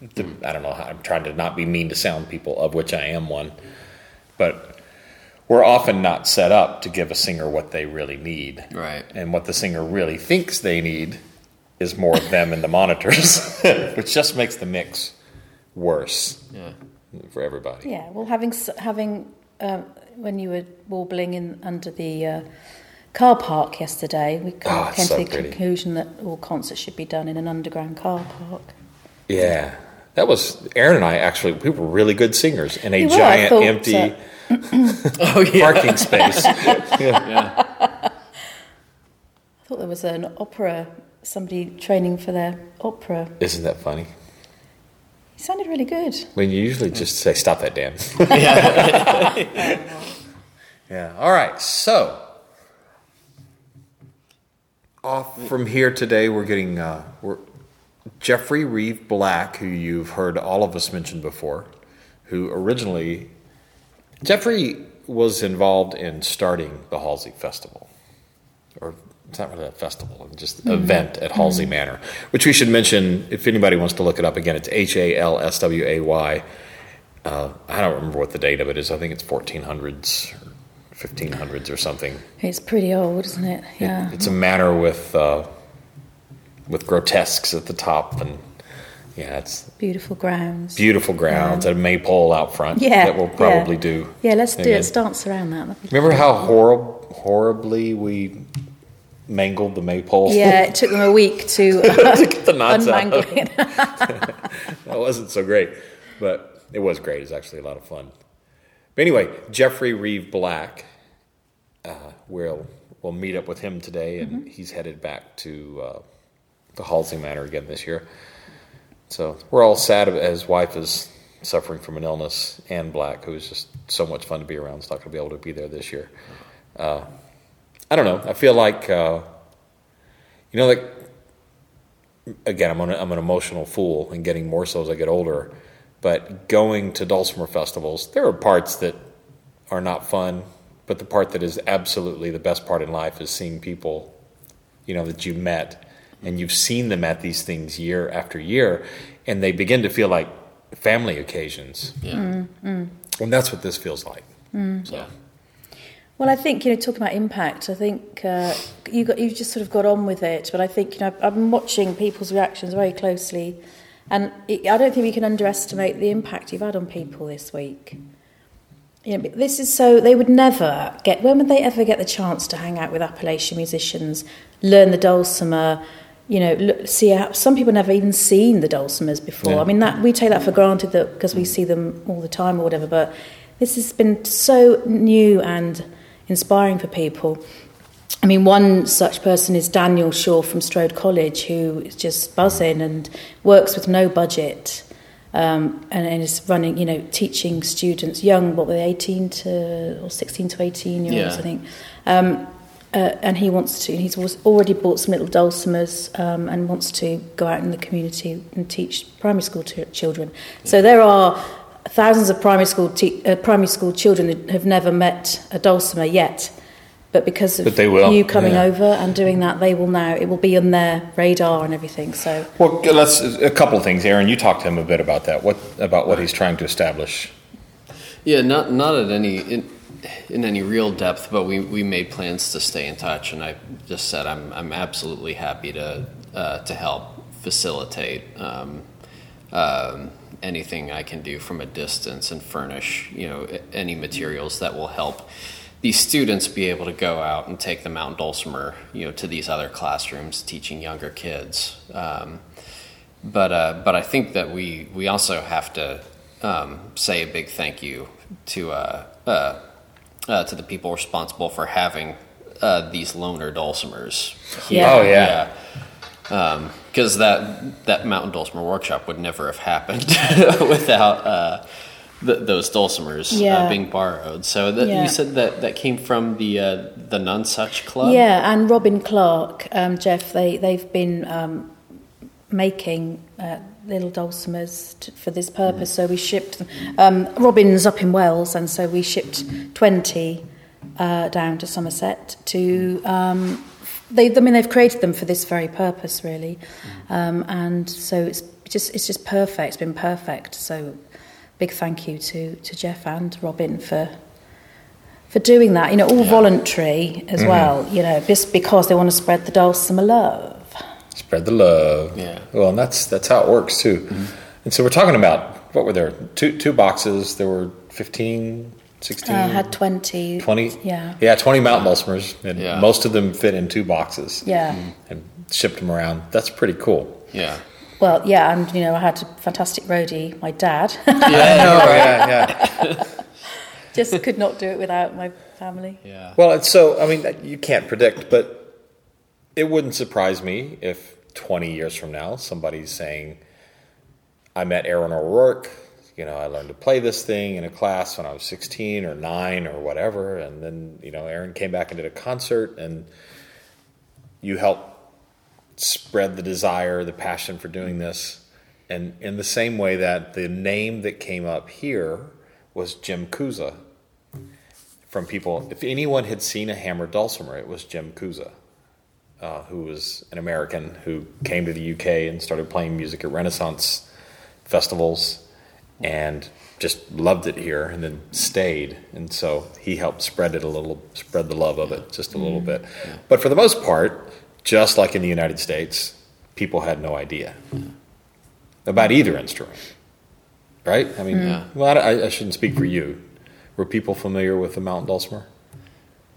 I don't know how I'm trying to not be mean to sound people, of which I am one, but we're often not set up to give a singer what they really need. Right. And what the singer really thinks they need is more of them and the monitors, [LAUGHS] which just makes the mix worse Yeah. for everybody. Yeah, well, having having um, when you were warbling in under the uh, car park yesterday, we kind Oh, of came so to the pretty. conclusion that all concerts should be done in an underground car park. Yeah. That was Aaron and I actually we were really good singers in a You were, giant thought, empty [LAUGHS] Oh yeah. parking space. [LAUGHS] yeah. I thought there was an opera, somebody training for their opera. Isn't that funny? He sounded really good. When you usually just say, "Stop that, Dan." [LAUGHS] yeah. All right. So off from here today, we're getting uh, we're Jeffrey Reeve Black, who you've heard all of us mention before, who originally Jeffrey was involved in starting the Halsway Festival, or it's not really a festival, just an event at Halsway Manor, which we should mention if anybody wants to look it up again. It's H A L S W A Y. Uh, I don't remember what the date of it is. I think it's 1400s or 1500s or something. It's pretty old, isn't it? It- Yeah. it's a manor with uh, with grotesques at the top, and yeah, it's Beautiful grounds. beautiful grounds and a maypole out front. Yeah. that we'll probably yeah. do. Yeah, let's do again. it. Let's dance around that. Remember how horrib- horribly we mangled the maypole? Yeah, it took them a week to [LAUGHS] to get the [LAUGHS] knots out. it. [LAUGHS] that wasn't so great, but it was great. It was actually a lot of fun. But anyway, Jeffrey Reeve Black, uh, we'll we'll meet up with him today, and he's headed back to uh, the Halsway Manor again this year. So we're all sad his wife is suffering from an illness, and Black, who is just so much fun to be around, is not going to be able to be there this year. Uh, I don't know. I feel like uh, you know, like again, I'm an, I'm an emotional fool and getting more so as I get older. But going to Dulcimer festivals, there are parts that are not fun, but the part that is absolutely the best part in life is seeing people, you know, that you met and you've seen them at these things year after year, and they begin to feel like family occasions. Yeah. Mm, mm. And that's what this feels like. Mm. Yeah. Well, I think you know, talking about impact, I think uh, you got you just sort of got on with it. But I think you know, I've, I've been watching people's reactions very closely, and it, I don't think we can underestimate the impact you've had on people this week. You know, this is so they would never get. When would they ever get the chance to hang out with Appalachian musicians, learn the dulcimer? You know, look, see how, some people never even seen the dulcimers before. Yeah. I mean, that we take that for granted that because we see them all the time or whatever. But this has been so new and inspiring for people. I mean, one such person is Daniel Shaw from Strode College, who is just buzzing and works with no budget, um, and, and is running, you know, teaching students, young, what were they, 18 to or 16 to 18 year olds, Yeah. I think. Um, uh, and he wants to. He's already bought some little dulcimers um, and wants to go out in the community and teach primary school t- children. So there are thousands of primary school te- uh, primary school children that have never met a dulcimer yet. But because of But they will, you coming yeah. over and doing that, they will now. It will be on their radar and everything. So Well, let's a couple of things, Aaron. You talked to him a bit about that. What about what he's trying to establish? Yeah, not not at any in, in any real depth, but we, we made plans to stay in touch, and I just said I'm I'm absolutely happy to uh, to help facilitate um, um, anything I can do from a distance and furnish you know any materials that will help these students be able to go out and take the Mountain Dulcimer you know to these other classrooms teaching younger kids. Um, but uh, but I think that we we also have to um, say a big thank you to uh, uh, uh, to the people responsible for having uh, these loaner dulcimers. Yeah. Oh, yeah. because that that mountain dulcimer workshop would never have happened [LAUGHS] without uh, th- those dulcimers Yeah. uh, being borrowed. So that, Yeah. you said that that came from the uh, the Nonsuch Club. yeah, and Robin Clark, um, Jeff, they they've been um, making uh, little dulcimers t- for this purpose. So we shipped them. Um, Robin's up in Wales, and so we shipped twenty uh, down to Somerset to. Um, they, I mean, they've created them for this very purpose, really, um, and so it's just it's just perfect. It's been perfect. So big thank you to to Jeff and Robin for for doing that. You know, all voluntary as Mm-hmm. well. You know, just because they want to spread the dulcimer love. Spread the love. Yeah. Well, and that's that's how it works too. Mm-hmm. And so we're talking about what were there? Two two boxes. There were 15, 16, uh, I had twenty. 20? Yeah. Yeah, 20 mountain dulcimers. And Yeah. most of them fit in two boxes. Yeah. Mm-hmm. And shipped them around. That's pretty cool. Yeah. Well, yeah, and you know, I had a fantastic roadie, my dad. [LAUGHS] Yeah, [LAUGHS] yeah, yeah. just could not do it without my family. Yeah. Well, it's so, I mean, you can't predict, but it wouldn't surprise me if 20 years from now somebody's saying, I met Aaron O'Rourke, you know, I learned to play this thing in a class when I was 16 or 9 or whatever. And then, you know, Aaron came back and did a concert and you helped spread the desire, the passion for doing this. And in the same way that the name that came up here was Jim Couza from people. If anyone had seen a hammer dulcimer, it was Jim Couza, uh, who was an American who came to the UK and started playing music at Renaissance festivals and just loved it here and then stayed. And so he helped spread it a little, spread the love of it just a little bit. But for the most part, just like in the United States, people had no idea about either instrument. Right? I mean, Yeah. well, I, I shouldn't speak for you. Were people familiar with the mountain dulcimer?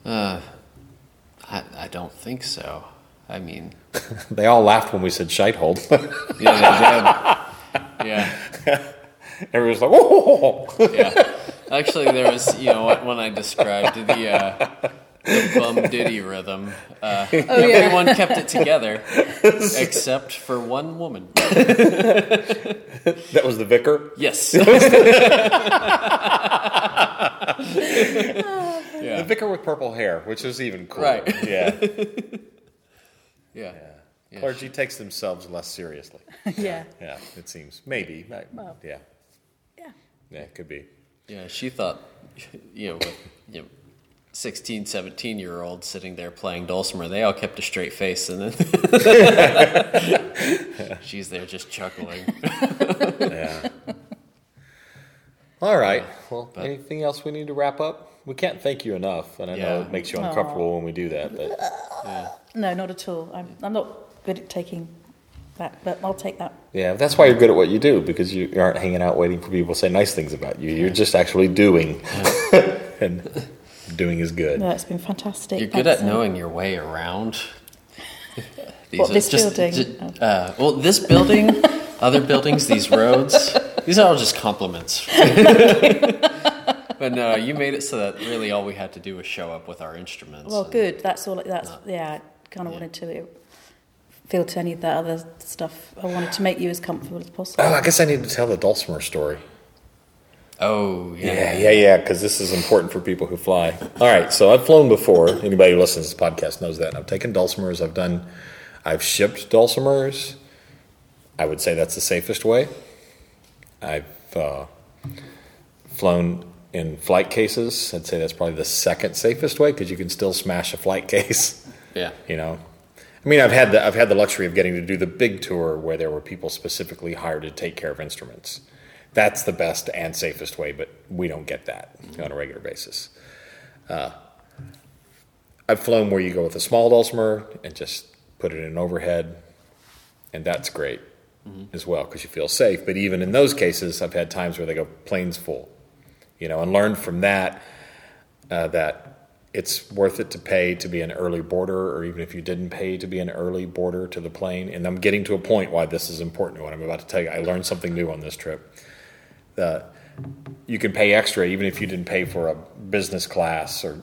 Uh, I, I don't think so. I mean, [LAUGHS] They all laughed when we said Scheitholt. [LAUGHS] yeah, they did. Yeah, [LAUGHS] Everyone's like, whoa! yeah. Actually, there was, you know, when I described the, uh, the bum ditty rhythm, uh, everyone kept it together except for one woman. that was the vicar. Yes. [LAUGHS] The yeah. vicar with purple hair, which is even cooler. Right. Yeah. [LAUGHS] Yeah. Yeah. Clergy takes themselves less seriously. [LAUGHS] yeah. Yeah, it seems. Maybe. Well. yeah. Yeah. Yeah, it could be. Yeah, she thought, you know, with, you know, 16, 17 year olds sitting there playing dulcimer, they all kept a straight face, and then she's there just chuckling. Yeah. All right. Well, anything else we need to wrap up? We can't thank you enough, and I know it makes you uncomfortable when we do that, but No, not at all. I'm, I'm not good at taking that, but I'll take that. yeah, that's why you're good at what you do because you aren't hanging out waiting for people to say nice things about you. You're just actually doing, [LAUGHS] and doing is good. No, it's been fantastic. You're good Thanks, at Em. knowing your way around. These What, are this building? ju- uh, well, this building, [LAUGHS] other buildings, these roads, these are all just compliments. but no, you made it so that really all we had to do was show up with our instruments. Well, good. That's all. That's yeah. I kind of wanted to feel to any of that other stuff. I wanted to make you as comfortable as possible. Oh, I guess I need to tell the dulcimer story. Oh, yeah. Yeah, yeah, yeah, because this is important for people who fly. All right, so I've flown before. Anybody who listens to this podcast knows that. I've taken dulcimers. I've done, I've shipped dulcimers. I would say that's the safest way. I've uh, flown in flight cases. I'd say that's probably the second safest way because you can still smash a flight [LAUGHS] case. Yeah. You know, I mean, I've had the I've had the luxury of getting to do the big tour where there were people specifically hired to take care of instruments. That's the best and safest way, but we don't get that on a regular basis. Uh, I've flown where you go with a small dulcimer and just put it in overhead, and that's great as well because you feel safe. But even in those cases, I've had times where they go planes full, you know, and learned from that uh, that it's worth it to pay to be an early boarder, or even if you didn't pay to be an early boarder to the plane. And I'm getting to a point why this is important. What I'm about to tell you, I learned something new on this trip. That you can pay extra even if you didn't pay for a business class or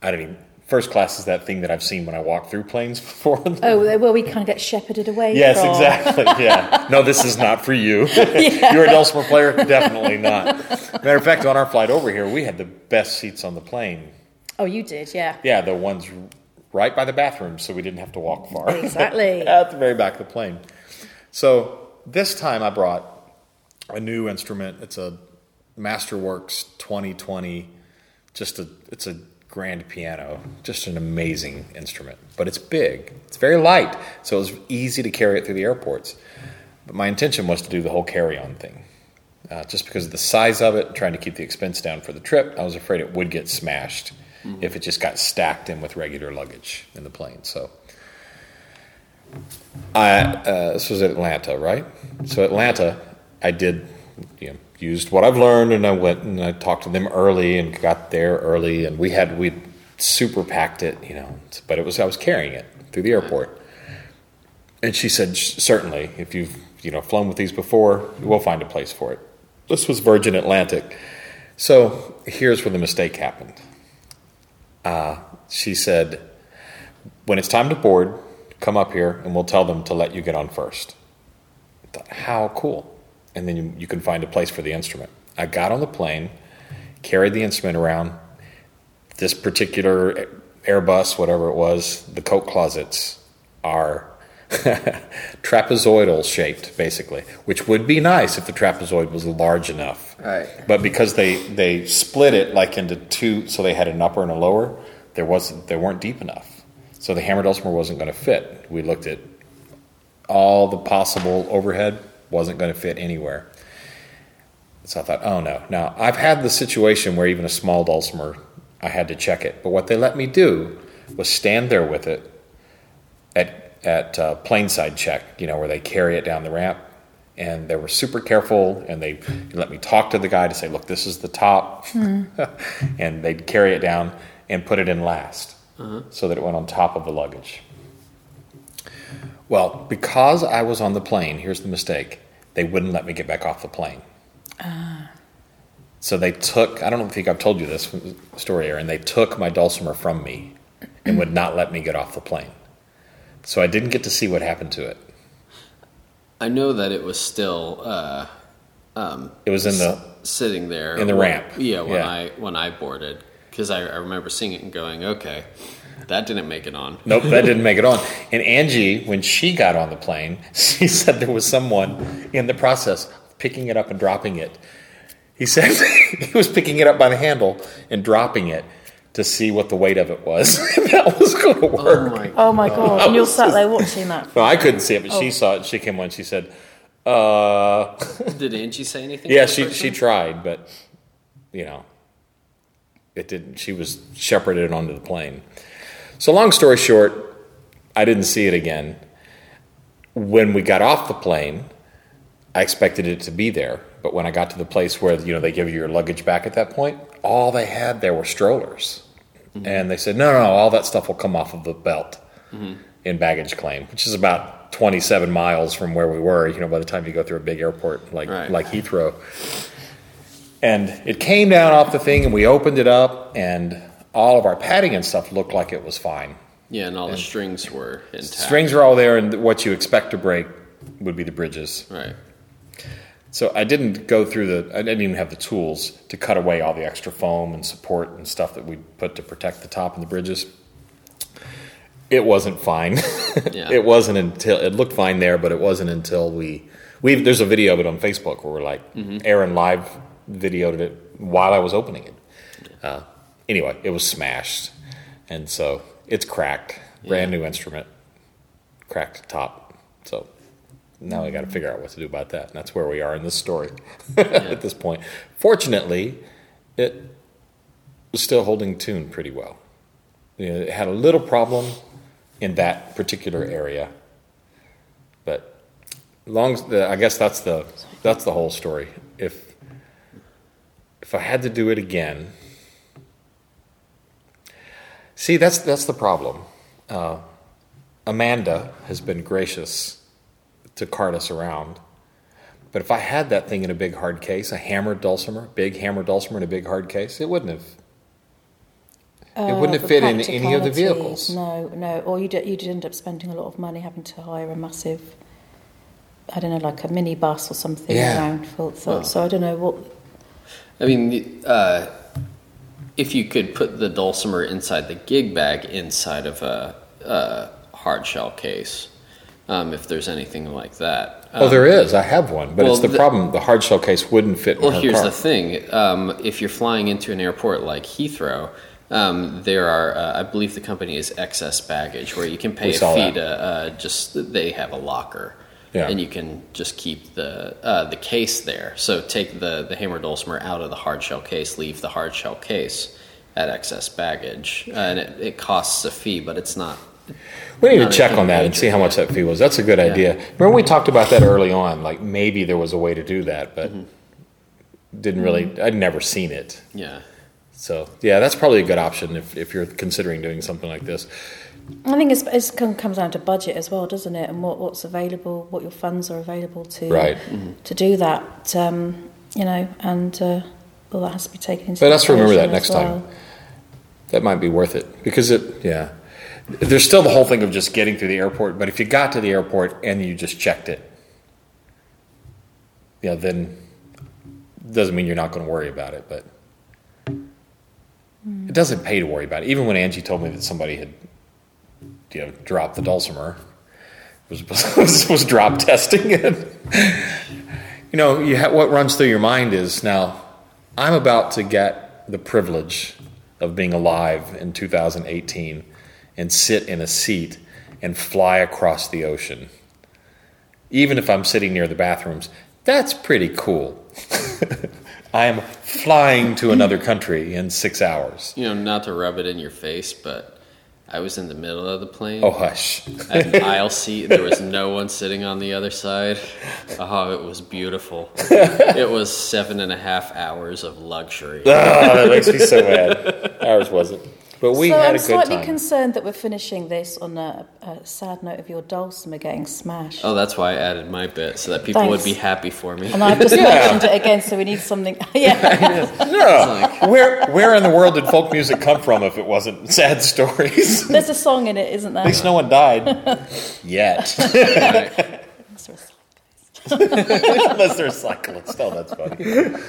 I don't even. First class is that thing that I've seen when I walk through planes [LAUGHS] before. Oh, well, we kind of get shepherded away. Yes, from. exactly. Yeah. No, this is not for you. [LAUGHS] [LAUGHS] You're a dulcimer player? Definitely not. Matter of fact, on our flight over here, we had the best seats on the plane. Oh, you did, yeah. Yeah, the ones right by the bathroom, so we didn't have to walk far. Exactly. At the very back of the plane. So this time I brought a new instrument. It's a Masterworks 2020. Just a, it's a grand piano. Just an amazing instrument, but it's big. It's very light, so it was easy to carry it through the airports. But my intention was to do the whole carry-on thing, uh, just because of the size of it, trying to keep the expense down for the trip. I was afraid it would get smashed if it just got stacked in with regular luggage in the plane. So. I uh, this was Atlanta, right? So Atlanta, I did you know, used what I've learned, and I went and I talked to them early and got there early, and we had we super packed it, you know, but it was I was carrying it through the airport, and she said certainly if you've you know flown with these before, we'll find a place for it. This was Virgin Atlantic, so here's where the mistake happened. Uh, she said, when it's time to board, come up here and we'll tell them to let you get on first. I thought, how cool. And then you, you can find a place for the instrument. I got on the plane, carried the instrument around. This particular Airbus, whatever it was, the coat closets are [LAUGHS] trapezoidal shaped, basically, which would be nice if the trapezoid was large enough. Right. But because they, they split it like into two, so they had an upper and a lower, there wasn't they weren't deep enough. So the hammer dulcimer wasn't going to fit. We looked at all the possible overhead, wasn't going to fit anywhere. So I thought, oh no. Now, I've had the situation where even a small dulcimer, I had to check it. But what they let me do was stand there with it at, at uh, plane side check, you know, where they carry it down the ramp. And they were super careful, and they let me talk to the guy to say, look, this is the top. [LAUGHS] and they'd carry it down and put it in last so that it went on top of the luggage. Well, because I was on the plane, here's the mistake they wouldn't let me get back off the plane. So they took, I don't think I've told you this story, Aaron, they took my dulcimer from me and would not let me get off the plane. So I didn't get to see what happened to it. I know that it was still uh, um, It was in the, s- sitting there In the when- ramp. Yeah, when Yeah. I when I boarded, because I, I remember seeing it and going, okay, that didn't make it on. nope, that didn't make it on. And Angie, when she got on the plane, [LAUGHS] she said there was someone in the process picking it up and dropping it. He said [LAUGHS] he was picking it up by the handle and dropping it to see what the weight of it was. [LAUGHS] that was going to work. Oh my! Oh my god! And you're sat there watching that. Well, I couldn't see it, but she saw it. She came on. She said, "Uh, Did Angie say anything? yeah." She she tried, but you know, it didn't. She was shepherded onto the plane. So, long story short, I didn't see it again. When we got off the plane, I expected it to be there, but when I got to the place where you know they give you your luggage back at that point, all they had there were strollers, mm-hmm. and they said, "No, no, no, all that stuff will come off of the belt mm-hmm. in baggage claim, which is about 27 miles from where we were. You know, by the time you go through a big airport like Right. like Heathrow." And it came down off the thing, and we opened it up, and all of our padding and stuff looked like it was fine. Yeah, and all the strings were intact. Strings are all there, and what you expect to break would be the bridges. Right. So I didn't go through the. I didn't even have the tools to cut away all the extra foam and support and stuff that we put to protect the top and the bridges. It wasn't fine. [LAUGHS] Yeah. it wasn't until it looked fine there, but it wasn't until we we there's a video of it on Facebook where we're like Aaron live videoed it while I was opening it. Uh, anyway, it was smashed, and so it's cracked. Brand new instrument, cracked top. So now I got to figure out what to do about that. And that's where we are in this story [LAUGHS] at this point. Fortunately, it was still holding tune pretty well. You know, it had a little problem in that particular area, but long. I guess that's the that's the whole story. If if I had to do it again, see that's that's the problem. Uh, Amanda has been gracious to cart us around. But if I had that thing in a big hard case, a hammered dulcimer, big hammered dulcimer in a big hard case, it wouldn't have. it wouldn't have Uh, fit in any of the vehicles. No, no. Or you'd, you'd end up spending a lot of money having to hire a massive, I don't know, like a mini bus or something Yeah. around for, for So I don't know what. I mean, uh, if you could put the dulcimer inside the gig bag inside of a, a hard shell case, um, if there's anything like that. oh, Um, there is. I have one, but well, it's the, the- problem. The hard shell case wouldn't fit in Well, her here's car. the thing: um, if you're flying into an airport like Heathrow, um, there are, uh, I believe, the company is excess baggage, where you can pay We a fee to uh, just they have a locker. Yeah. and you can just keep the uh, the case there. So take the the hammer dulcimer out of the hard shell case, leave the hard shell case at excess baggage, uh, and it, it costs a fee, but it's not. We need to check on that and see how much that fee was. That's a good idea. Remember we talked about that early on, like maybe there was a way to do that, but didn't really, I'd never seen it. Yeah, So, yeah, that's probably a good option if, if you're considering doing something like this. I think it's, it's comes down to budget as well, doesn't it? And what, what's available, what your funds are available to Right. to do that. Um, you know, and uh, all that has to be taken into. But let's remember that next as time. That might be worth it because it, yeah. There's still the whole thing of just getting through the airport, but if you got to the airport and you just checked it, you know, then doesn't mean you're not going to worry about it, but it doesn't pay to worry about it. Even when Angie told me that somebody had, you know, dropped the dulcimer, was [LAUGHS] was, was drop testing it. you know, you ha- what runs through your mind is now, I'm about to get the privilege of being alive in 2018 and sit in a seat and fly across the ocean. Even if I'm sitting near the bathrooms, that's pretty cool. [LAUGHS] I am flying to another country in six hours. you know, not to rub it in your face, but I was in the middle of the plane. Oh, hush. [LAUGHS] at an aisle seat. There was no one sitting on the other side. Oh, it was beautiful. [LAUGHS] It was seven and a half hours of luxury. Oh, that makes me so mad. Ours wasn't. But we so had I'm a good slightly time. concerned that we're finishing this on a, a sad note of your dulcimer getting smashed. Oh, that's why I added my bit so that people Thanks. would be happy for me. And I've just mentioned [LAUGHS] it again, so we need something. [LAUGHS] yeah, [LAUGHS] No. where, where in the world did folk music come from if it wasn't sad stories? there's a song in it, isn't there? At least no one died. Yet. Right. Unless they're cyclists. Oh, that's funny.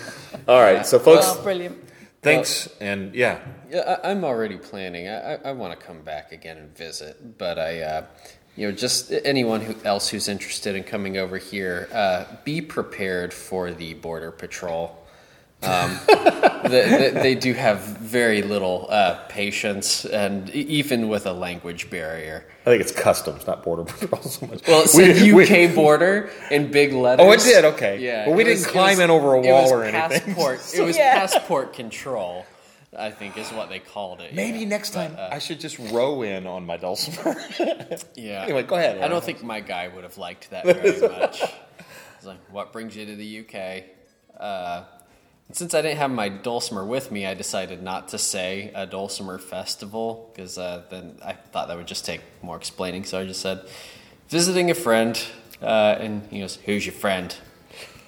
All right. So, folks, Oh, brilliant. Thanks. And yeah, Yeah, I, I'm already planning. I, I, I want to come back again and visit, but I, uh, you know, just anyone who else who's interested in coming over here, uh, be prepared for the border patrol. Um, [LAUGHS] they do have very little uh, patience, and e- even with a language barrier. I think it's customs, not border patrol [LAUGHS] so much. Well, it We- said we- UK border in big letters. Oh, it did? Okay. Yeah, But we didn't was- climb was- in over a wall was or anything. Passport. [LAUGHS] It was Yeah. passport control. I think is what they called it. Maybe yeah. next time But, uh, I should just row in on my dulcimer. [LAUGHS] Yeah. Anyway, go ahead, I don't think my guy would have liked that very much. It's like, what brings you to the UK? Uh, since I didn't have my dulcimer with me, I decided not to say a dulcimer festival because uh, then I thought that would just take more explaining. So I just said, visiting a friend. Uh, and he goes, Who's your friend?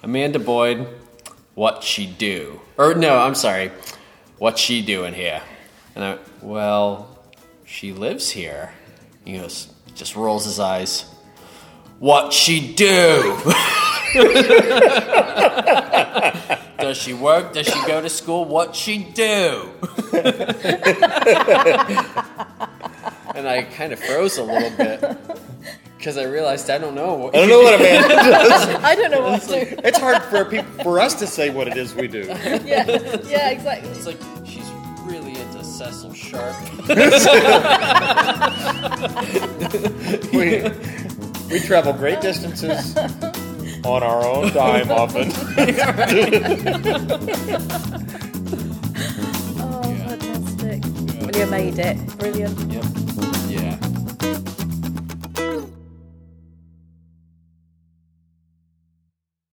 Amanda Boyd. What she do? Or no, I'm sorry. What's she doing here? And I, well, she lives here. He goes, just rolls his eyes. What she do? [LAUGHS] Does she work? Does she go to school? What she do? and I kind of froze a little bit because I realized I don't know. What, I don't know what Amanda [LAUGHS] does. I don't know what to do. It's hard for people, for us to say what it is we do. Yeah, yeah, exactly. It's like she's really into Cecil Sharp. [LAUGHS] We, we travel great distances [LAUGHS] on our own [LAUGHS] dime often. [LAUGHS] [LAUGHS] Oh, fantastic. You made it. Brilliant. Yep.